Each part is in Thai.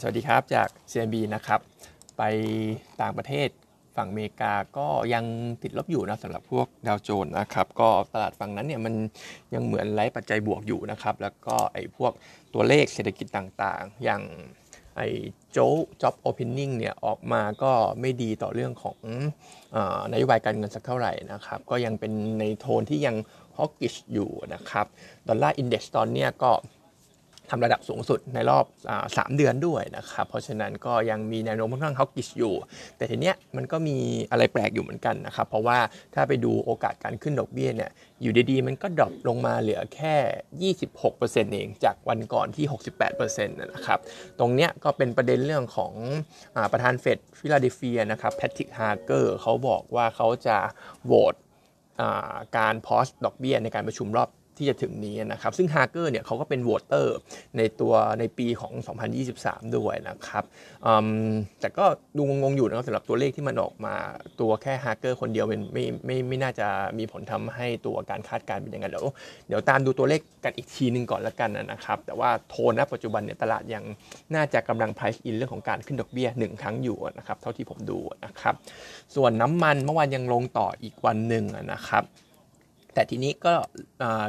สวัสดีครับจาก CMB นะครับ ไปต่างประเทศฝั่งอเมริกาก็ยังติดลบอยู่นะสำหรับพวกดาวโจนส์นะครับก็ตลาดฝั่งนั้นเนี่ยมันยังเหมือนไร้ปัจจัยบวกอยู่นะครับแล้วก็ไอ้พวกตัวเลขเศรษฐกิจต่างๆ อย่างไอ้โจ๊ก job opening เนี่ยออกมาก็ไม่ดีต่อเรื่องของนโยบายการเงินสักเท่าไหร่นะครับก็ยังเป็นในโทนที่ยังฮอกกิชอยู่นะครับดอลลาร์ index ตอนนี้ก็ ทำระดับสูงสุดในรอบอสามเดือนด้วยนะครับ เพราะฉะนั้นก็ยังมีแนวโน้มค่อนข้าง hawkish อยู่ แต่ทีเนี้ยมันก็มีอะไรแปลกอยู่เหมือนกันนะครับ เพราะว่าถ้าไปดูโอกาสการขึ้นดอกเบี้ยเนี่ยอยู่ดีๆ มันก็ drop ลงมาเหลือแค่ 26%เองจากวันก่อนที่ 68%นะครับ ตรงเนี้ยก็เป็นประเด็นเรื่องของอประธานเฟดฟิลาเดลเฟียนะครับแพทริกฮาร์เกอร์เขาบอกว่าเขาจะโหวตการ pause ดอกเบี้ยในการประชุมรอบ ที่จะถึงนี้นะครับ ซึ่งฮาร์เกอร์เนี่ยเขาก็เป็น voter ในตัวในปีของ 2023 ด้วยนะครับแต่ก็ดูงงๆอยู่นะครับสำหรับตัวเลขที่มันออกมาตัวแค่ฮาร์เกอร์คนเดียวเป็นไม่ไม่ไม่น่าจะมีผลทำให้ตัวการคาดการณ์เป็นยังไงเดี๋ยวเดี๋ยวตามดูตัวเลขกันอีกทีนึงก่อนละกันนะครับ แต่ว่าโทนณปัจจุบันเนี่ยตลาดยังน่าจะกำลัง price in เรื่องของการขึ้นดอกเบี้ย 1 ครั้งอยู่นะครับ เท่าที่ผมดูนะครับ ส่วนน้ำมันเมื่อวานยังลงต่ออีกวันหนึ่งนะครับ แต่ทีนี้ก็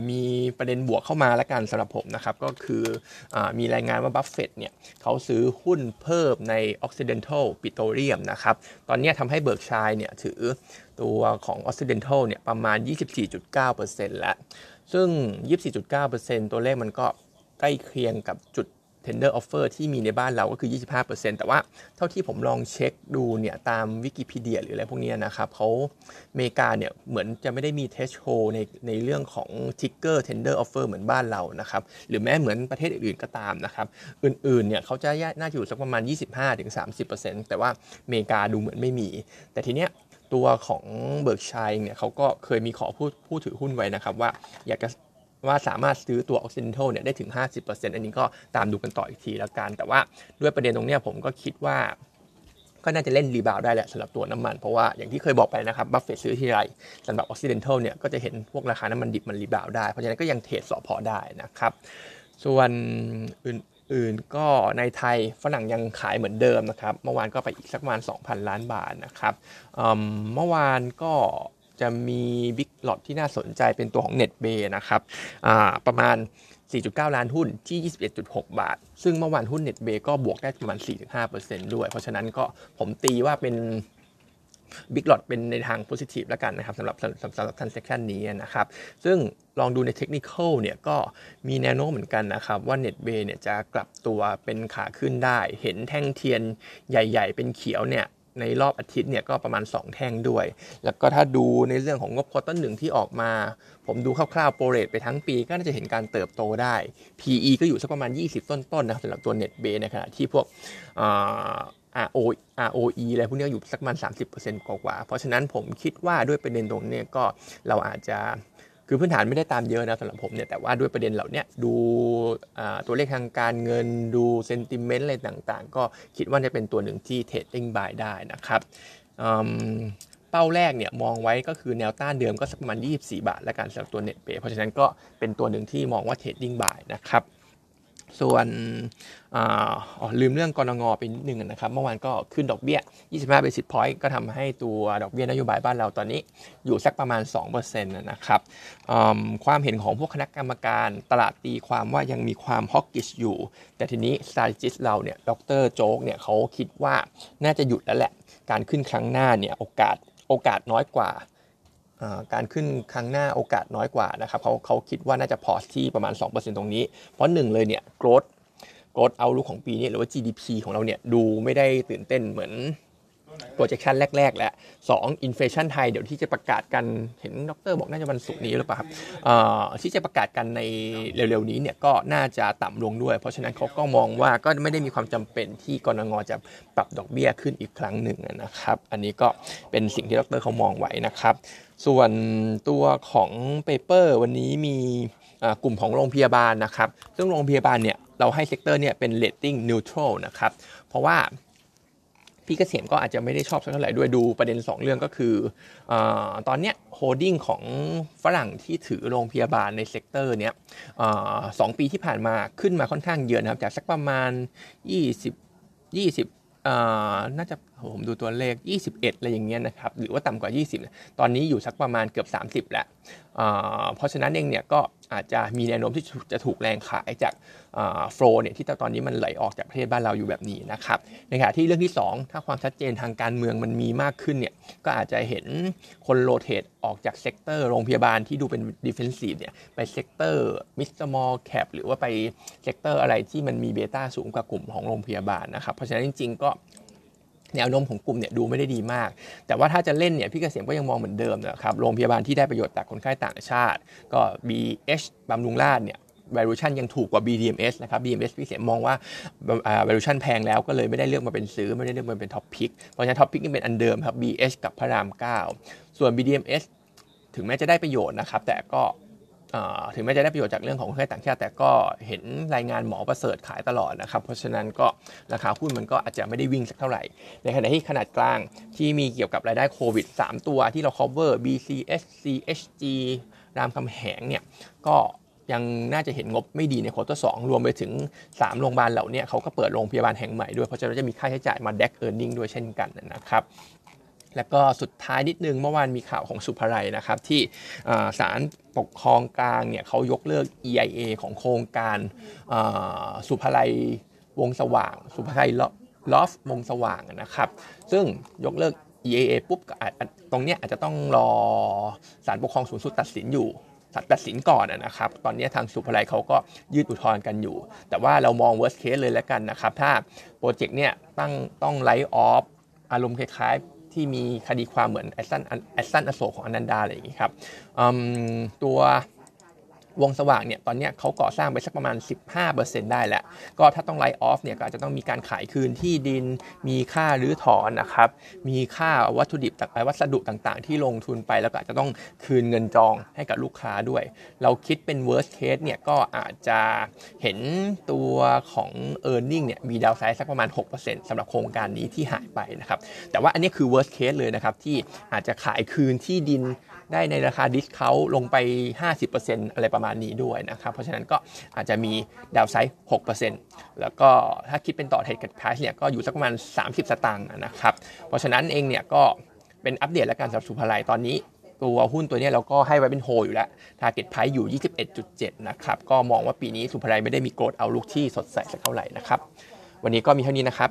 มีประเด็นบวกเข้ามาแล้วกันสำหรับผมนะครับก็คืออมีรายงานว่าบัฟเฟตเนี่ยเขาซื้อหุ้นเพิ่มใน Occidental Petroleum นะครับตอนนี้ทำให้ Berkshire เนี่ยถือตัวของ Occidental เนี่ยประมาณ 24.9%แล้ว ซึ่ง 24.9%ตัวเลขมันก็ใกล้เคียงกับจุด tender offer ที่มีในบ้านเราก็คือ 25%แต่ว่าเท่าที่ผมลองเช็คดูเนี่ยตามวิกิพีเดียหรืออะไรพวกนี้นะครับอเมริกาเนี่ยเหมือนจะไม่ได้มี threshold ในในเรื่องของ tender offer เหมือนบ้านเรานะครับ หรือแม้เหมือนประเทศอื่นๆก็ตามนะครับ อื่นๆเนี่ยเขาจะน่าจะอยู่สักประมาณ 25-30%แต่ว่าเมกาดูเหมือนไม่มี แต่ทีเนี้ยตัวของ Berkshire เนี่ยเขาก็เคยมีขอพูดผู้ถือหุ้นไว้นะครับ ว่าอยากจะ ว่าสามารถซื้อตัว Occidental เนี่ยได้ถึง 50%อันนี้ก็ตามดูกันต่ออีกทีแล้วกัน แต่ว่าด้วยประเด็นตรงนี้ผมก็คิดว่าก็น่าจะเล่น rebound ได้แหละสำหรับตัวน้ำมัน เพราะว่าอย่างที่เคยบอกไปนะครับบัฟเฟตซื้อทีไรสำหรับ Occidental เนี่ยก็จะเห็นพวกราคาน้ำมันดิบมัน rebound ได้ เพราะฉะนั้นก็ยังเทรดสอพอได้นะครับ ส่วนอื่นๆก็ในไทยฝรั่งยังขายเหมือนเดิมนะครับ เมื่อวานก็ไปอีกสักประมาณ 2,000 ล้านบาทนะครับเมื่อวานก็ จะมีบิ๊กหลอดที่น่าสนใจเป็นตัวของ NetBay นะครับประมาณ 4.9 ล้านหุ้นที่ 21.6 บาท ซึ่งเมื่อวานหุ้น NetBay ก็บวกได้ประมาณ 4-5%ด้วย เพราะฉะนั้นก็ผมตีว่าเป็นบิ๊กหลอดเป็นในทางโพซิทีฟแล้วกันนะครับสำหรับสำหรับทันเซชันนี้นะครับ ซึ่งลองดูในเทคนิคเนี่ยก็มีแนวโน้มเหมือนกันนะครับ ว่า NetBay เนี่ยจะกลับตัวเป็นขาขึ้นได้ เห็นแท่งเทียนใหญ่ ๆ เป็นเขียวเนี่ย ในรอบอาทิตย์เนี่ยก็ประมาณ 2 แท่งด้วย แล้วก็ถ้าดูในเรื่องของงบควอเตอร์หนึ่งที่ออกมา ผมดูคร่าวๆโปรเรทไปทั้งปีก็น่าจะเห็นการเติบโตได้ PE ก็อยู่สักประมาณ 20 ต้นๆนะครับสำหรับตัว NetBay ในขณะที่พวก RO ROE อะไรพวกนี้อยู่สักประมาณ 30%กว่าๆเพราะฉะนั้นผมคิดว่าด้วยประเด็นตรงนี้ก็เราอาจจะ คือพื้นฐานไม่ได้ตามเยอะนะสำหรับผมเนี่ยแต่ว่าด้วยประเด็นเหล่านี้ดูตัวเลขทางการเงินดู sentiment อะไรต่างๆ ก็คิดว่าจะเป็นตัวหนึ่งที่ trading buy ได้นะครับเป้าแรกเนี่ยมองไว้ก็คือแนวต้านเดิมก็สักประมาณ 24 บาท ละกันสำหรับตัว NETBAY เพราะฉะนั้นก็เป็นตัวหนึ่งที่มองว่า trading buy นะครับ ส่วนอลืมเรื่องกนง.ไปนิดนึงนะครับ เมื่อวานก็ขึ้นดอกเบี้ย 25 basis point ก็ทำให้ตัวดอกเบี้ยนโยบายบ้านเราตอนนี้อยู่สักประมาณ 2%นะครับความเห็นของพวกคณะกรรมการตลาดตีความว่ายังมีความฮอกกิชอยู่ แต่ทีนี้ strategist เราเนี่ยดรโจ๊กเนี่ยเขาคิดว่าน่าจะหยุดแล้วแหละ การขึ้นครั้งหน้าเนี่ยโอกาสโอกาสน้อยกว่า การขึ้นครั้งหน้าโอกาสน้อยกว่านะครับเขาเขาคิดว่าน่าจะพอที่ประมาณ 2%ตรงนี้ เพราะหนึ่งเลยเนี่ยโกรดโกรดเอาลุกของปีนี้หรือว่า GDP ของเราเนี่ยดูไม่ได้ตื่นเต้นเหมือน projection แรก ๆ แล้วสอง inflation ไทย เดี๋ยวที่จะประกาศกันเห็นดร. บอกน่าจะวันศุกร์นี้หรือเปล่าครับที่จะประกาศกันในเร็ว ๆ นี้เนี่ยก็น่าจะต่ำลงด้วย เพราะฉะนั้นเขาก็มองว่าก็ไม่ได้มีความจำเป็นที่กนง.จะปรับดอกเบี้ยขึ้นอีกครั้งหนึ่งนะครับ อันนี้ก็เป็นสิ่งที่ดร. เขามองไว้นะครับ ส่วนตัวของ paper วันนี้มีกลุ่มของโรงพยาบาลนะครับ ซึ่งโรงพยาบาลเนี่ยเราให้ sector เนี่ยเป็น rating neutral นะครับ เพราะว่า พี่เกษมก็อาจจะไม่ได้ชอบสักเท่าไหร่ด้วยดูประเด็น 2 เรื่องก็คืออตอนเนี้ย holding ของฝรั่งที่ถือโรงพยาบาลใน sector เนี้ยสองปีที่ผ่านมาขึ้นมาค่อนข้างเยอะนะครับจากสักประมาณ 20 20น่าจะผมดูตัวเลข 21 อะไรอย่างเงี้ยนะครับ หรือว่าต่ำกว่า 20 ตอนนี้อยู่สักประมาณเกือบ 30 แล้ว เพราะฉะนั้นเองเนี่ยก็อาจจะมีแนวโน้มที่จะถูกแรงขายจาก flow เนี่ยที่ตอนนี้มันไหลออกจากประเทศบ้านเราอยู่แบบนี้นะครับ ในขณะที่เรื่องที่ 2 ถ้าความชัดเจนทางการเมืองมันมีมากขึ้นเนี่ย ก็อาจจะเห็นคน rotate ออกจาก sector โรงพยาบาลที่ดูเป็น defensive เนี่ยไป sector mid small cap หรือว่าไป sector อะไรที่มันมี beta สูงกว่ากลุ่มของโรงพยาบาลนะครับ เพราะฉะนั้นจริงๆก็ แนวโน้มของกลุ่มเนี่ยดูไม่ได้ดีมาก แต่ว่าถ้าจะเล่นเนี่ยพี่เกษมก็ยังมองเหมือนเดิมนะครับโรงพยาบาลที่ได้ประโยชน์จากคนไข้ต่างชาติ ก็ BH บำรุงราษฎร์เนี่ย valuation ยังถูกกว่า BDMS นะครับ BDMS พี่เกษมมองว่า valuation แพงแล้วก็เลยไม่ได้เลือกมาเป็นซื้อ ไม่ได้เลือกมาเป็น top pick เพราะฉะนั้น top pick นี่เป็นอันเดิมครับ BH กับพระราม 9 ส่วน BDMS ถึงแม้จะได้ประโยชน์นะครับ แต่ก็ ถึงแม้จะได้ประโยชน์จากเรื่องของคนไข้ต่างชาติ แต่ก็เห็นรายงานหมอประเสริฐขายตลอดนะครับ เพราะฉะนั้นก็ราคาหุ้นมันก็อาจจะไม่ได้วิ่งสักเท่าไหร่ ในขณะที่ขนาดกลางที่มีเกี่ยวกับรายได้โควิด 3 ตัวที่เรา cover BCH CHG รามคำแหงเนี่ยก็ยังน่าจะเห็นงบไม่ดีในควอเตอร์สรวมไปถึง 3 โรงพยาบาลเหล่านี้เขาก็เปิดโรงพยาบาลแห่งใหม่ด้วย เพราะฉะนั้นจะมีค่าใช้จ่ายมาแดกเออร์เน็งด้วยเช่นกันนะครับ แล้วก็สุดท้ายนิดนึงเมื่อวานมีข่าวของสุภไรนะครับ ที่ศาลปกครองกลางเนี่ยเขายกเลิก EIA ของโครงการสุภไรวงสว่าง สุภไรลอฟวงสว่างนะครับ ซึ่งยกเลิก EIA ปุ๊บตรงนี้อาจจะต้องรอศาลปกครองสูงสุดตัดสินอยู่ตัดสินก่อนนะครับ ตอนนี้ทางศุภาลัยเขาก็ยื่นอุทธรณ์กันอยู่ แต่ว่าเรามอง worst case เลยแล้วกันนะครับ ถ้า project เนี่ยตั้งต้อง write off อารมณ์คล้าย ที่มีคดีความเหมือนแอสตันแอสตันอโศกของอนันดาอะไรอย่างนี้ครับตัว วงศ์สว่างเนี่ยตอนนี้เขาก่อสร้างไปสักประมาณ 15%ได้แล้ว ก็ถ้าต้อง write off เนี่ยก็อาจจะต้องมีการขายคืนที่ดิน มีค่ารื้อถอนนะครับ มีค่าวัตถุดิบต่างวัสดุต่างๆ ที่ลงทุนไปแล้วก็อาจจะต้องคืนเงินจองให้กับลูกค้าด้วย เราคิดเป็น worst case เนี่ยก็อาจจะเห็นตัวของ e a r n i n g เนี่ยมีดาวไซด์สักประมาณ 6%สำหรับโครงการนี้ที่หายไปนะครับ แต่ว่าอันนี้คือ worst case เลยนะครับที่อาจจะขายคืนที่ดินได้ในราคาดิสเขาลงไป 50%อะไรประมาณนี้ด้วยนะครับ เพราะฉะนั้นก็อาจจะมีดาวไซด์6%แล้วก็ถ้าคิดเป็นต่อเทรดกับไพรซ์เนี่ยก็อยู่สักประมาณ 30 สตางค์นะครับ เพราะฉะนั้นเองเนี่ยก็เป็นอัปเดตและการสำหรับสุภาลัยตอนนี้ตัวหุ้นตัวนี้เราก็ให้ไว้เป็นโฮอยู่แล้ว ทาร์เก็ตไพอยู่ 21.7 นะครับ ก็มองว่าปีนี้สุภาลัยไม่ได้มีโกรดเอาลุกที่สดใสสักเท่าไหร่นะครับ วันนี้ก็มีเท่านี้นะครับ